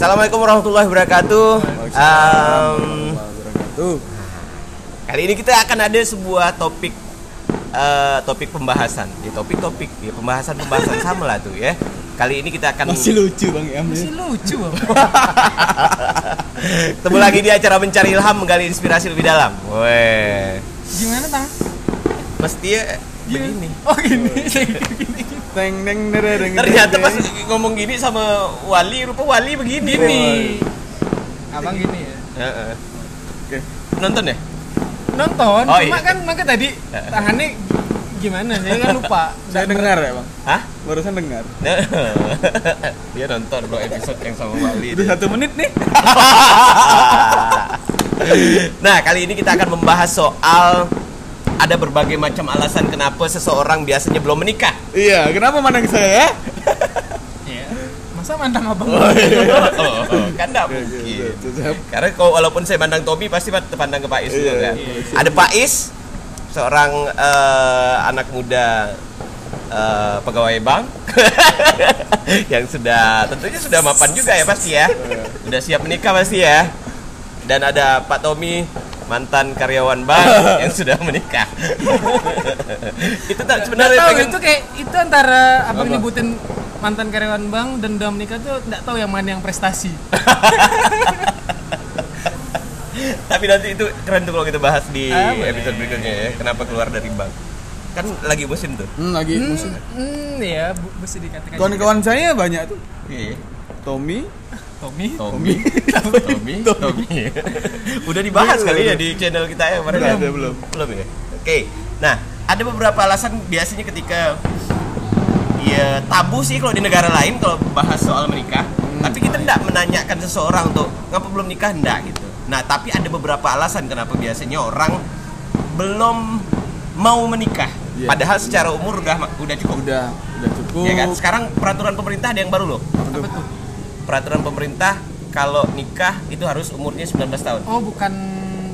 Assalamualaikum warahmatullahi wabarakatuh. Um, kali ini kita akan ada sebuah topik eh, topik pembahasan. Ya topik-topik ya pembahasan-pembahasan sama lah tuh ya. Kali ini kita akan Masih lucu Bang Iam. Masih lucu Bang. ketemu lagi di acara mencari ilham menggali inspirasi lebih dalam. Weh. Gimana tang? Mesti ya begini. Oh gini, saya gini. Teng teng dereng. Ternyata pas ngomong gini sama Wali, rupa Wali begini Gini. nih. Abang gini ya. Heeh. Oke. Nonton ya? Nonton, Oh, cuma iya. kan maka tadi tangannya gimana? Saya kan lupa. Saya dengar ya Bang. Hah? Barusan dengar. Dia nonton dua episode yang sama Wali. Udah satu menit nih. nah, kali ini kita akan membahas soal ada berbagai macam alasan kenapa seseorang biasanya belum menikah. Iya, kenapa mandang saya ya? Iya. Masa mandang abang? Oh, kan enggak Oke, oke, mungkin. oke, siap. Karena kalau walaupun saya pandang Tommy pasti pandang ke Pak Is juga Iya, kan. iya, Ada Pak Is, seorang eh, anak muda eh, pegawai bank yang sudah tentunya sudah mapan juga ya pasti ya. Sudah siap menikah pasti ya. Dan ada Pak Tommy mantan karyawan bank yang sudah menikah. itu tak sebenarnya tahu pengen itu kayak itu antara abang Apa? nyebutin mantan karyawan bank dan udah menikah tuh nggak tahu yang mana yang prestasi. Tapi nanti itu keren tuh kalau kita bahas di Ah, episode berikutnya ya. Kenapa keluar dari bank? Kan lagi musim tuh. Hmm, lagi musim. hmm, ya, bu- dikatakan. Kawan-kawan saya banyak tuh. Iya. Tommy, Tommy. Tommy. Tommy. Tommy. Udah dibahas kali ya di channel kita ya kemarin. Belum, ya? belum, belum. Ya. Oke. Nah, ada beberapa alasan biasanya ketika ya tabu sih kalau di negara lain kalau bahas soal menikah. Tapi kita tidak menanyakan seseorang tuh ngapa belum nikah enggak gitu. Nah, tapi ada beberapa alasan kenapa biasanya orang belum mau menikah. Iya. Padahal secara umur udah udah cukup. udah udah cukup. Ya kan? Sekarang peraturan pemerintah ada yang baru loh. Apa tuh? Peraturan pemerintah kalau nikah itu harus umurnya 19 tahun. Oh, bukan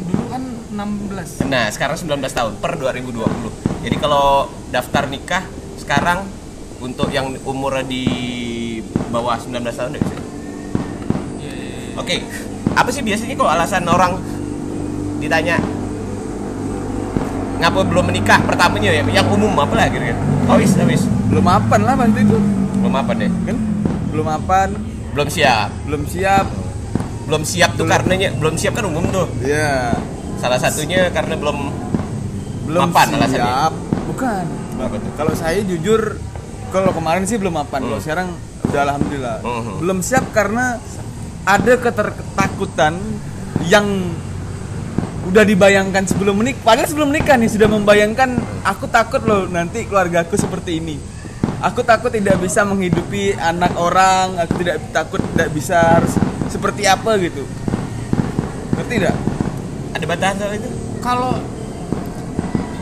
dulu kan 16. Nah, sekarang 19 tahun per 2020. Jadi kalau daftar nikah sekarang untuk yang umurnya di bawah 19 tahun udah bisa. Iya, iya, iya. Oke. Apa sih biasanya kalau alasan orang ditanya ngapa belum menikah pertamanya ya yang umum apa lah kira-kira oh wis wis Belum mapan lah waktu itu. belum apa deh Kan? Belum mapan, belum siap belum siap. belum siap tuh Belum. karenanya belum siap kan umum tuh Iya. salah satunya karena belum Belum Mapan siap. alasannya? Bukan. Kalau saya jujur kalau kemarin sih belum mapan. Kalau Hmm. sekarang udah alhamdulillah. Hmm. Belum siap karena ada ketertakutan yang udah dibayangkan sebelum menikah. Padahal sebelum menikah nih sudah membayangkan aku takut loh nanti keluargaku seperti ini. Aku takut tidak bisa menghidupi anak orang, aku tidak takut tidak bisa harus seperti apa gitu. Ngerti tidak? ada bantahan soal itu? Kalau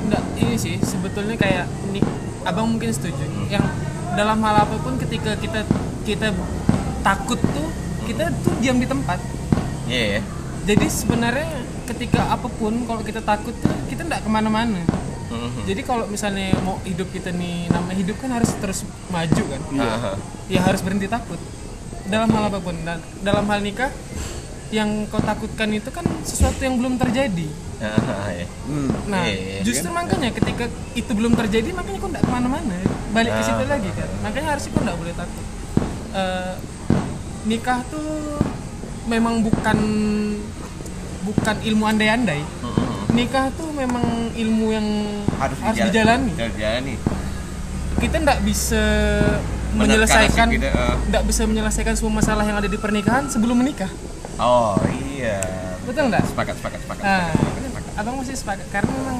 enggak ini sih sebetulnya kayak nik abang mungkin setuju. Yang dalam hal apa pun ketika kita kita takut tuh kita tuh diam di tempat. Iya ya jadi sebenarnya ketika apa pun kalau kita takut tuh kita nggak ke mana-mana Mhm. jadi kalau misalnya mau hidup kita nih namanya hidup kan harus terus maju kan Aha. ya harus berhenti takut dalam hal apa pun dan dalam hal nikah yang kau takutkan itu kan sesuatu yang belum terjadi iya. Hmm. Nah, Iya, iya. justru makanya ketika itu belum terjadi, makanya kau nggak ke mana-mana, balik ke situ Ah. lagi kan. Makanya harusnya kau nggak boleh takut. Eh, nikah tuh memang bukan bukan ilmu andai-andai. Mhm. Nikah tuh memang ilmu yang harus, harus dijala- dijalani. harus dijalani Kita nggak bisa Menerka menyelesaikan kita, eh. nggak bisa menyelesaikan semua masalah yang ada di pernikahan sebelum menikah. oh iya Betul nggak? sepakat sepakat sepakat, Nah, sepakat, sepakat. abang masih sepakat karena memang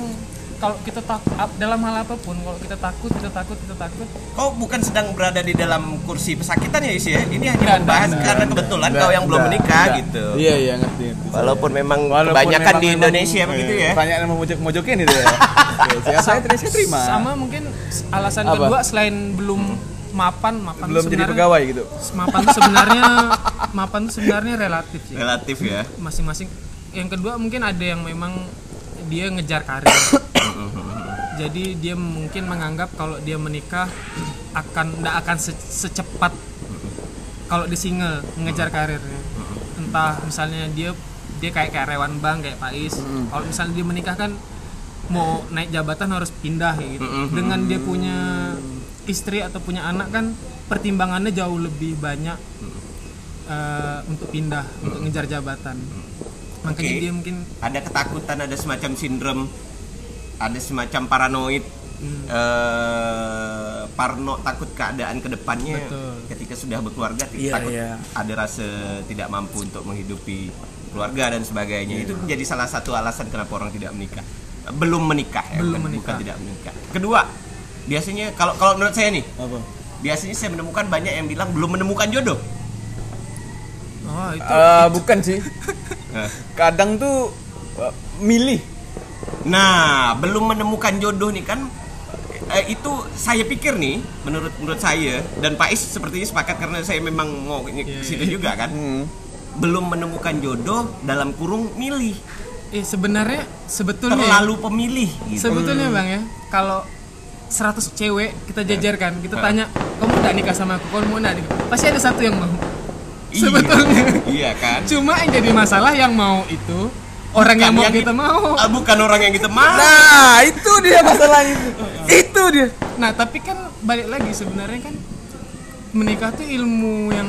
kalau kita takut dalam hal apa pun kalau kita takut kita takut kita takut kau bukan sedang berada di dalam kursi pesakitan ya Is ya ini hanya Nggak, membahas nggak, karena kebetulan Nggak, kau yang belum nggak, menikah gitu Iya iya ngerti. ngerti. walaupun memang Walaupun kebanyakan memang- di memang- Indonesia eh, begitu ya Banyak yang memojok-mojokin itu ya. Ya, saya terima saya terima. sama mungkin alasan Apa? kedua selain belum mapan mapan Belum jadi sebenarnya- pegawai gitu. mapan tuh sebenarnya mapan tuh sebenarnya relatif sih relatif ya masing-masing yang kedua mungkin ada yang memang dia ngejar karir jadi dia mungkin menganggap kalau dia menikah akan tidak akan se- secepat kalau di single mengejar karirnya. Entah misalnya dia dia kayak karyawan bank kayak Pais kalau misalnya dia menikah kan mau naik jabatan harus pindah kayak gitu. Dengan dia punya istri atau punya anak kan pertimbangannya jauh lebih banyak eh, untuk pindah untuk ngejar jabatan. Makanya Oke. dia mungkin ada ketakutan ada semacam sindrom ada semacam paranoid Hmm. eh, parno takut keadaan ke depannya Betul. ketika sudah berkeluarga Iya, takut iya. ada rasa tidak mampu untuk menghidupi keluarga dan sebagainya Iya. itu menjadi salah satu alasan kenapa orang tidak menikah belum menikah ya Belum bukan, menikah. bukan tidak menikah kedua biasanya kalau kalau menurut saya nih Apa? biasanya saya menemukan banyak yang bilang belum menemukan jodoh oh itu Eh, bukan sih. Kadang tuh eh, milih. Nah, belum menemukan jodoh nih kan eh, itu saya pikir nih menurut menurut saya dan Pak Is sepertinya sepakat karena saya memang mau ke Iya, situ iya. juga kan. Hmm. Belum menemukan jodoh dalam kurung milih. eh sebenarnya sebetulnya Terlalu pemilih gitu. Sebetulnya bang ya, kalau 100 cewek kita jajarkan, kita tanya, kamu udah nikah sama aku, kamu mau nikah? Pasti ada satu yang mau. Iya. Sebetulnya. Iya kan? Cuma yang jadi masalah yang mau itu orang yang mau Bukan kita mau. Ah, bukan orang yang kita mau. Nah, itu dia masalahnya. itu dia. Nah tapi kan balik lagi sebenarnya kan menikah tuh ilmu yang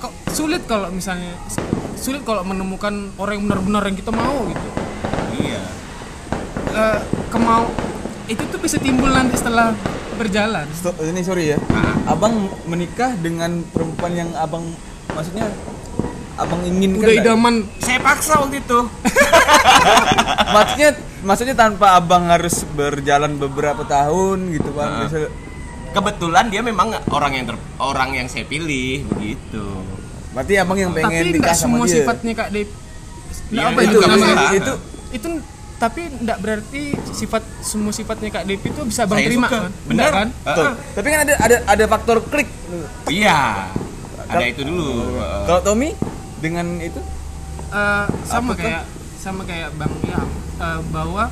kok sulit kalau misalnya sulit kalau menemukan orang yang benar-benar yang kita mau gitu. Iya. Eh, kemau itu tuh bisa timbul nanti setelah berjalan. Stop, ini sorry ya. Ah. Abang menikah dengan perempuan yang abang maksudnya abang inginkan. Udah idaman Saya paksa waktu itu. maksudnya maksudnya tanpa abang harus berjalan beberapa tahun gitu bang. Ah. Bisa- Kebetulan dia memang orang yang ter- orang yang saya pilih begitu. Berarti abang yang pengen tapi nikah sama semua dia. sifatnya kak Dep Iya, Nggak apa itu itu namanya masalah. itu itu tapi nggak berarti sifat semua sifatnya kak Dep itu bisa bang Saya terima suka. kan. Nggak kan Betul. Ah. Tapi kan ada ada ada faktor klik. Iya. Ada itu dulu. Heeh. Kalau Tommy dengan itu Eh, sama Apa tuh? kayak sama kayak bang ya eh, bahwa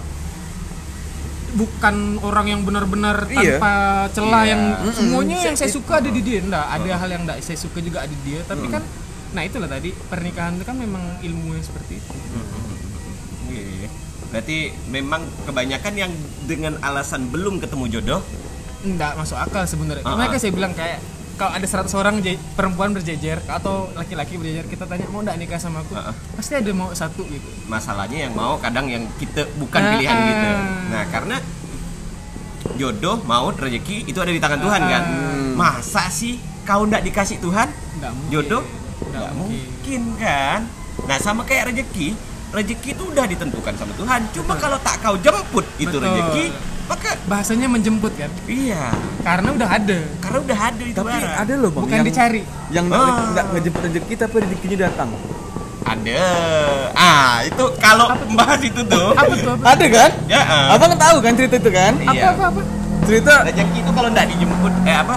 bukan orang yang benar-benar Iya. tanpa celah Iya. yang Mm-mm. semuanya yang saya suka ada di dia enggak ada hal yang enggak saya suka juga ada di dia tapi kan nah itulah tadi pernikahan itu kan memang ilmu yang seperti itu Iya. Berarti memang kebanyakan yang dengan alasan belum ketemu jodoh, enggak masuk akal sebenarnya. Ah, Makanya ah. saya bilang kayak kalau ada 100 orang perempuan berjejer atau laki-laki berjejer kita tanya mau enggak nikah sama aku? Ah, ah. Pasti ada mau satu gitu. masalahnya yang mau kadang yang kita bukan Ah, pilihan ah. kita. Nah, karena jodoh, maut, rezeki itu ada di tangan Tuhan kan. Masa sih kau ndak dikasih Tuhan? Enggak mungkin. Jodoh? Enggak Nggak mungkin. mungkin kan. Nah, sama kayak rezeki, rezeki itu udah ditentukan sama Tuhan. Cuma kalau tak kau jemput itu Betul. rezeki, maka Bahasanya menjemput kan? iya, Karena udah ada. karena udah ada itu tapi barang. ada loh bang Bukan yang dicari. yang nggak nggak ngejemput rezeki tapi rezekinya datang. Ada. Ah, itu kalau membahas itu tuh. Apa tuh? Apa? Ada kan? Ya, ah. Abang tahu kan cerita itu kan? Apa, Iya. apa, apa? Cerita rezeki itu kalau ndak dijemput eh apa?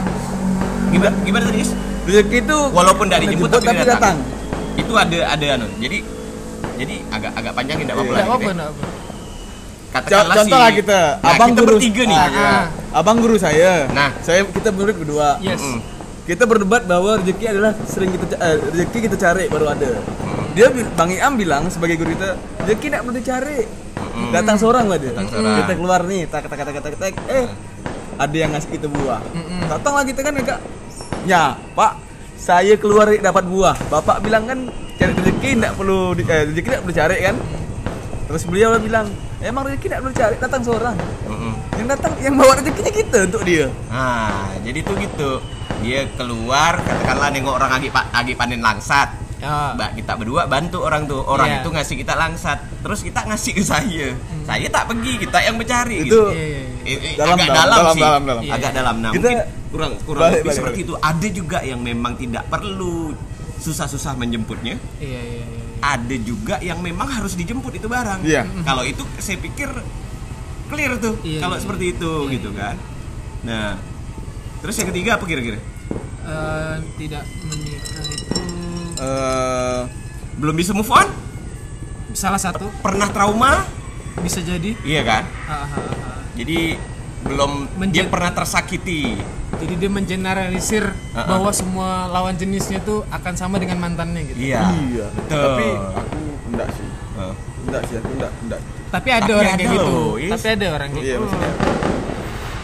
Gimana gimana tadi? Rezeki itu Walaupun ndak dijemput tapi, tapi datang. Itu ada ada anu. Jadi jadi agak agak panjang tidak apa-apa Enggak lah. apa-apa, gitu ya. enggak apa. Katakanlah Contoh si- lah kita, Nah, abang kita guru bertiga nih. Ah, iya. Abang guru saya. Nah. saya kita murid berdua. Yes. Mm. Kita berdebat bahwa rezeki adalah sering kita eh, rezeki kita cari baru ada. Dia bil- Bang Iam bilang sebagai guru kita, rezeki tidak perlu dicari. Datang seorang lah dia. Datang seorang. Kita keluar nih, tak tak tak tak, tak eh ada yang ngasih kita buah. Datang lah kita kan agak Ya, Pak, saya keluar dapat buah. Bapak bilang kan cari rezeki tidak perlu eh, rezeki tidak perlu cari kan? Terus beliau bilang, emang rezeki tidak perlu cari, datang seorang. Mm-mm. Yang datang yang bawa rezekinya kita untuk dia. Nah, jadi tuh gitu. Dia keluar katakanlah nengok orang lagi pa- lagi panen langsat. Ya. Mbak kita berdua bantu orang tuh. Orang Iya. itu ngasih kita langsat. Terus kita ngasih ke saya. Saya tak pergi, kita yang mencari Itu gitu. Iya, iya, iya. Eh, eh, Dalam, agak dalam, dalam, dalam, sih. dalam, dalam. Agak dalam. Nah, Kita mungkin kurang kurang balik, lebih balik, seperti balik. itu. Ada juga yang memang tidak perlu susah-susah menjemputnya. Iya, iya, iya. Ada juga yang memang harus dijemput itu barang. Iya. Kalau itu saya pikir clear tuh. Iya, kalau iya, seperti itu iya, gitu iya. kan. Nah, terus yang ketiga apa kira-kira? Eh, tidak menikah itu Eh, Belum bisa move on? salah satu Pernah trauma? bisa jadi Iya kan? Ah, ah, ah. Jadi belum dia Menjadi- pernah tersakiti. Jadi dia mengeneralisir Uh-uh. bahwa semua lawan jenisnya tuh akan sama dengan mantannya gitu. Iya. Iya. Betul. Tapi aku enggak sih. Heeh. Enggak sih, aku enggak enggak. Tapi ada Tapi orang ada kayak gitu. loh, Is. Tapi ada orang gitu. Iya maksudnya.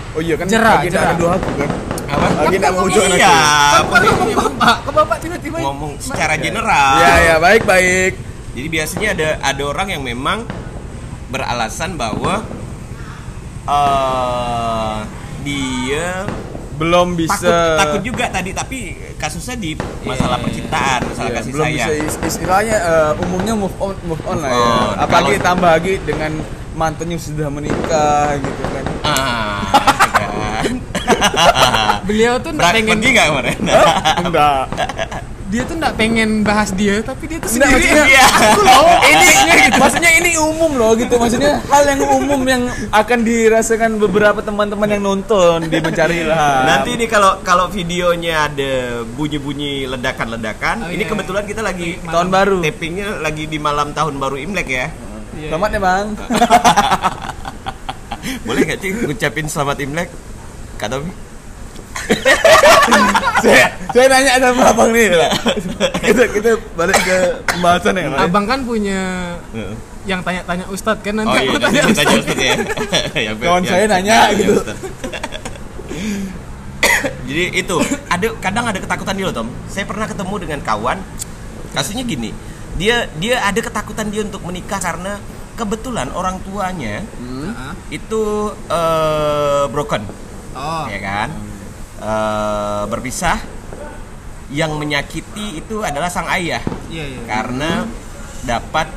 Oh iya kan lagi jerah. ada dua aku kan. Apa? Lagi nak memujuk anak Iya. Kok ngomong bapak? Kok bapak tiba-tiba Ngomong secara general. Iya ya baik baik. Jadi biasanya ada ada orang yang memang beralasan bahwa eh dia Belum bisa takut takut juga tadi tapi kasusnya di masalah Iya. percintaan, masalah Iya, kasih belum sayang. bisa is- istilahnya eh, umumnya move on move on lah ya. on. Apalagi Kalau- tambah lagi dengan mantannya sudah menikah gitu kan. Ah, kan. beliau tuh Berat pengen pergi nggak kemarin? Enggak. dia tuh nggak pengen bahas dia tapi dia tuh sendiri maksudnya- Iya. aku loh ini maksudnya ini umum loh gitu maksudnya hal yang umum yang akan dirasakan beberapa teman-teman yang nonton di mencari lah Nanti nih kalau kalau videonya ada bunyi-bunyi ledakan-ledakan, Oh, ini iya. kebetulan kita lagi tahun baru tapingnya lagi di malam tahun baru Imlek ya. Iya. selamat ya bang Boleh nggak sih ngucapin selamat Imlek? Kak Tommy? saya, saya nanya sama abang nih lah. kita kita balik ke pembahasan ya Pak. abang kan punya yang tanya-tanya Ustadz kan nanti Oh iya, aku nanti tanya kita tanya Ustadz. Ustadz ya. Yang- Kawan yang- saya nanya yang gitu. Ustadz. Jadi itu ada kadang ada ketakutan dia loh Tom. Saya pernah ketemu dengan kawan. Kasusnya gini, dia dia ada ketakutan dia untuk menikah karena kebetulan orang tuanya Ah. itu eh, broken, oh ya kan? Eh, berpisah. Yang menyakiti itu adalah sang ayah iya iya karena dapat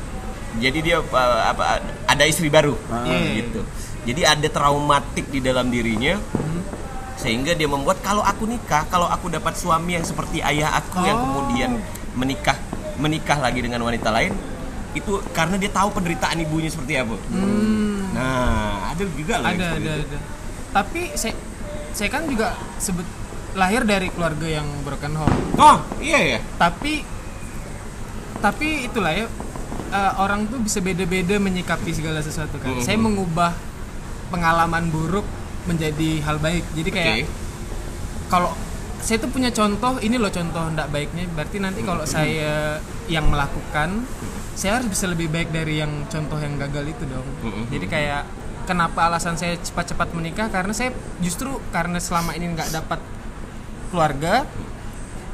jadi dia uh, apa ada istri baru Iya. gitu. Jadi ada traumatik di dalam dirinya sehingga dia membuat kalau aku nikah, kalau aku dapat suami yang seperti ayah aku yang Oh. kemudian menikah menikah lagi dengan wanita lain itu karena dia tahu penderitaan ibunya seperti apa. Hmm, Nah, ada juga loh yang ada ada itu. ada tapi saya saya kan juga sebut lahir dari keluarga yang broken home Oh, iya ya. tapi tapi itulah ya eh, orang tuh bisa beda-beda menyikapi segala sesuatu kan Mhm. saya mengubah pengalaman buruk menjadi hal baik jadi kayak Oke. kalau saya tuh punya contoh ini loh contoh ndak baiknya berarti nanti kalau saya yang melakukan saya harus bisa lebih baik dari yang contoh yang gagal itu dong Mhm. jadi kayak kenapa alasan saya cepat-cepat menikah karena saya justru karena selama ini nggak dapat keluarga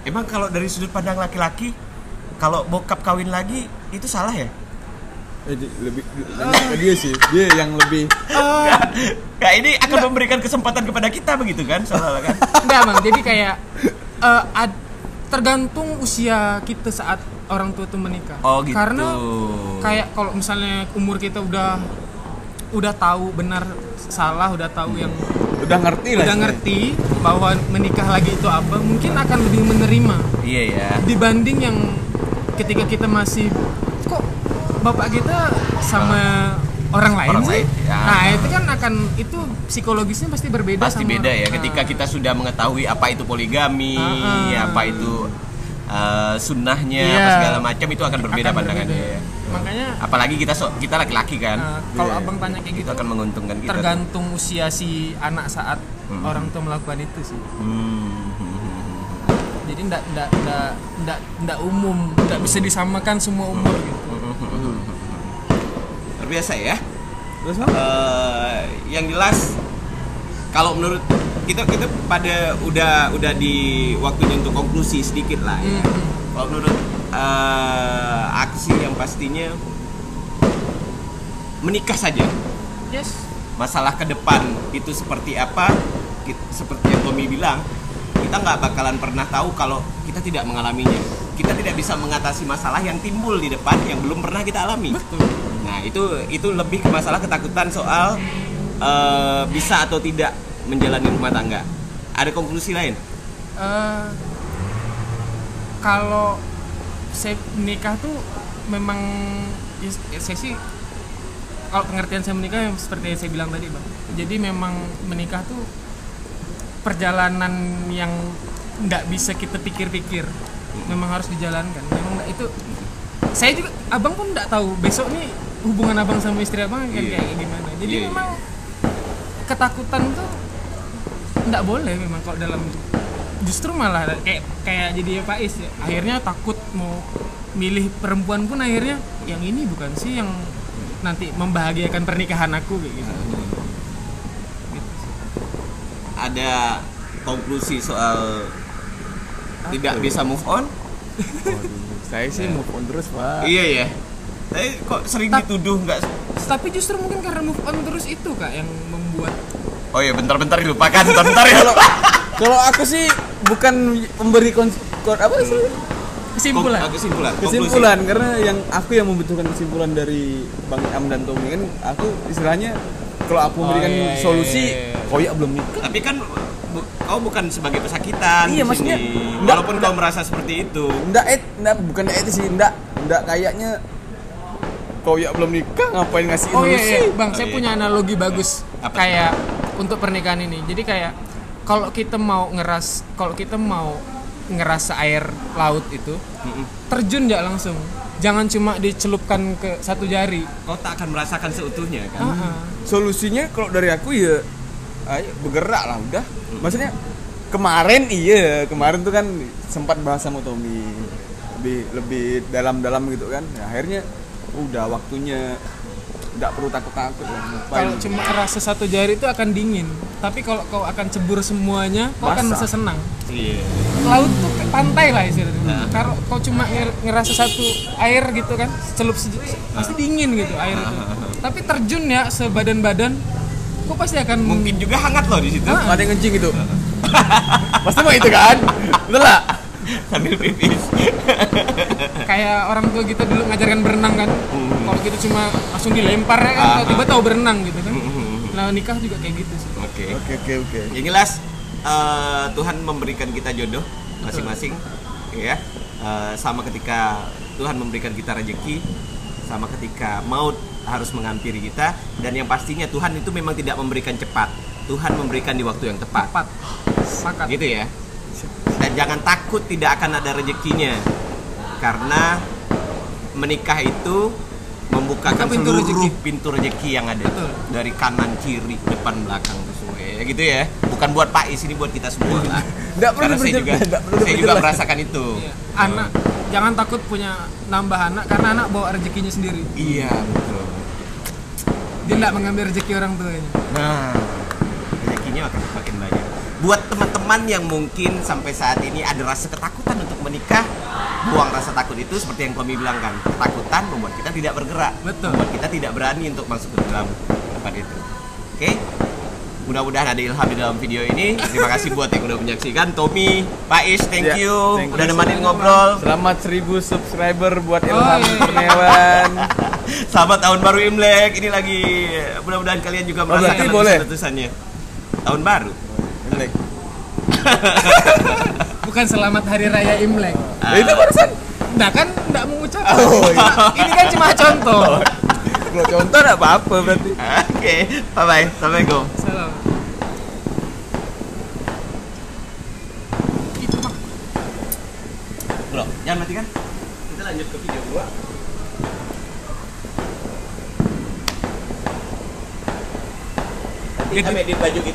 Emang kalau dari sudut pandang laki-laki kalau bokap kawin lagi itu salah ya? Eh, di- lebih ke dia sih dia yang lebih Nah ini akan memberikan kesempatan kepada kita begitu kan soalnya kan? Enggak bang, jadi kayak eh, ad- tergantung usia kita saat orang tua tuh menikah. Oh, gitu. Karena kayak kalau misalnya umur kita udah udah tahu benar salah, udah tahu yang udah ngerti lah udah ngerti bahwa menikah lagi itu apa, mungkin akan lebih menerima Iya ya. dibanding yang ketika kita masih kok bapak kita sama orang lain Orang sih. lain, ya. Nah itu kan akan itu psikologisnya pasti berbeda. Pasti sama beda ya ketika kita sudah mengetahui apa itu poligami, Ah, ah. apa itu uh, sunnahnya, Iya. apa segala macam itu akan berbeda Akan pandangannya. berbeda. ya. Makanya Apalagi kita so- kita laki-laki kan, Nah, kalau Iya. abang tanya kayak itu gitu akan menguntungkan kita. tergantung usia si anak saat Hmm. orang tua melakukan itu sih Hmm. jadi ndak ndak ndak ndak ndak umum ndak bisa disamakan semua umur Hmm. gitu Luar biasa ya. terus Eh, yang jelas kalau menurut kita kita pada udah udah di waktunya untuk konklusi sedikit lah ya. Hmm. Kalau menurut aku sih yang pastinya menikah saja. yes Masalah ke depan itu seperti apa? Seperti yang Tommy bilang, kita nggak bakalan pernah tahu kalau kita tidak mengalaminya. Kita tidak bisa mengatasi masalah yang timbul di depan yang belum pernah kita alami. betul Nah itu itu lebih ke masalah ketakutan soal eh, bisa atau tidak menjalani rumah tangga. Ada konklusi lain? Eh, kalau saya menikah tuh memang ya, ya saya sih kalau pengertian saya menikah yang seperti yang saya bilang tadi bang jadi memang menikah tuh perjalanan yang nggak bisa kita pikir-pikir memang harus dijalankan memang nggak itu saya juga abang pun nggak tahu besok nih hubungan abang sama istri abang akan Iya. kayak gimana jadi iya. memang ketakutan tuh nggak boleh memang kalau dalam justru malah kayak kayak jadi Pak Is ya. akhirnya takut mau milih perempuan pun akhirnya yang ini bukan sih yang nanti membahagiakan pernikahan aku kayak gitu. Gitu. Ada konklusi soal tidak bisa move on? Waduh, saya sih Ya. move on terus pak Iya ya. Tapi kok sering Tak- dituduh nggak? Tapi justru mungkin karena move on terus itu kak yang membuat Oh iya, bentar-bentar dilupakan, bentar ya. Kalau aku sih bukan pemberi kons kon- apa sih kesimpulan. Kesimpulan. konklusi. kesimpulan karena yang aku yang membutuhkan kesimpulan dari Bang Am dan Tommy kan aku istilahnya kalau aku memberikan iya, iya, solusi iya, iya. koyak belum nikah Tapi kan bu, kau bukan sebagai pesakitan Iya, maksudnya, enggak, Walaupun enggak. kau merasa seperti itu. ndak et ndak bukan ndak etis sih ndak ndak kayaknya koyak belum nikah ngapain ngasih Oh iya, solusi iya. bang, Oh, saya iya. punya analogi bagus Apa? kayak untuk pernikahan ini. Jadi kayak kalau kita mau ngeras, kalau kita mau ngerasa air laut itu Mm-mm. terjun ya langsung. Jangan cuma dicelupkan ke satu jari. Kau tak akan merasakan seutuhnya kan? Ah. solusinya kalau dari aku ya ayo bergerak lah udah maksudnya kemarin iya kemarin tuh kan sempat bahas sama Tommy lebih lebih dalam-dalam gitu kan ya, akhirnya udah waktunya nggak perlu takut-takut lah ngapain. Kalau cuma rasa satu jari itu akan dingin. Tapi kalau kau akan cebur semuanya, kau akan Basah. merasa senang. Iya. Laut tuh pantai lah istilahnya. Nah. Kalau kau cuma nger- ngerasa satu air gitu kan, celup sejuk, pasti dingin gitu air itu. Tapi terjun ya sebadan-badan, kau pasti akan Mungkin juga hangat loh di situ. Ah. ada yang ngencing itu pasti mah itu kan betul lah Sambil pipis. kayak orang tua kita dulu ngajarkan berenang kan. Hmm. Kalau gitu cuma langsung dilempar ya kan, tiba-tiba tahu berenang gitu kan. Hmm. Nah nikah juga kayak gitu sih. Oke. oke oke oke Yang jelas eh, Tuhan memberikan kita jodoh masing-masing, ya. Eh, sama ketika Tuhan memberikan kita rezeki, sama ketika maut harus menghampiri kita, dan yang pastinya Tuhan itu memang tidak memberikan cepat. Tuhan memberikan di waktu yang tepat. Tepat. Sepakat. Gitu ya. Jangan takut tidak akan ada rezekinya, karena menikah itu membukakan Buka pintu seluruh rezeki. pintu rezeki yang ada Betul. dari kanan kiri depan belakang semua ya gitu ya bukan buat Pak Is ini buat kita semua lah Nggak perlu Karena saya juga perlu saya juga merasakan itu Iya. Anak jangan takut punya nambah anak karena anak bawa rezekinya sendiri. iya betul Dia tidak mengambil rezeki orang tuanya. nah rezekinya akan makin banyak buat teman-teman yang mungkin sampai saat ini ada rasa ketakutan untuk menikah buang rasa takut itu seperti yang Tommy bilang kan ketakutan membuat kita tidak bergerak Betul. membuat kita tidak berani untuk masuk ke dalam tempat itu oke mudah-mudahan ada ilham di dalam video ini terima kasih buat yang udah menyaksikan Tommy Pak Is thank Ya, you thank udah you. nemenin ngobrol selamat 1000 subscriber buat Oh, Ilham. Kurniawan Selamat tahun baru Imlek. Ini lagi mudah-mudahan kalian juga Oh, merasakan boleh? letusannya. Tahun baru. Imlek. Bukan selamat hari raya Imlek. Ya, itu barusan Nah kan tidak mengucapkan. Oh, iya. Ini kan cuma contoh. kalau contoh enggak apa-apa berarti Oke, bye bye. Assalamualaikum. Salam. Itu mah Bro, jangan matikan. Kita lanjut ke video gua. Kita edit baju kita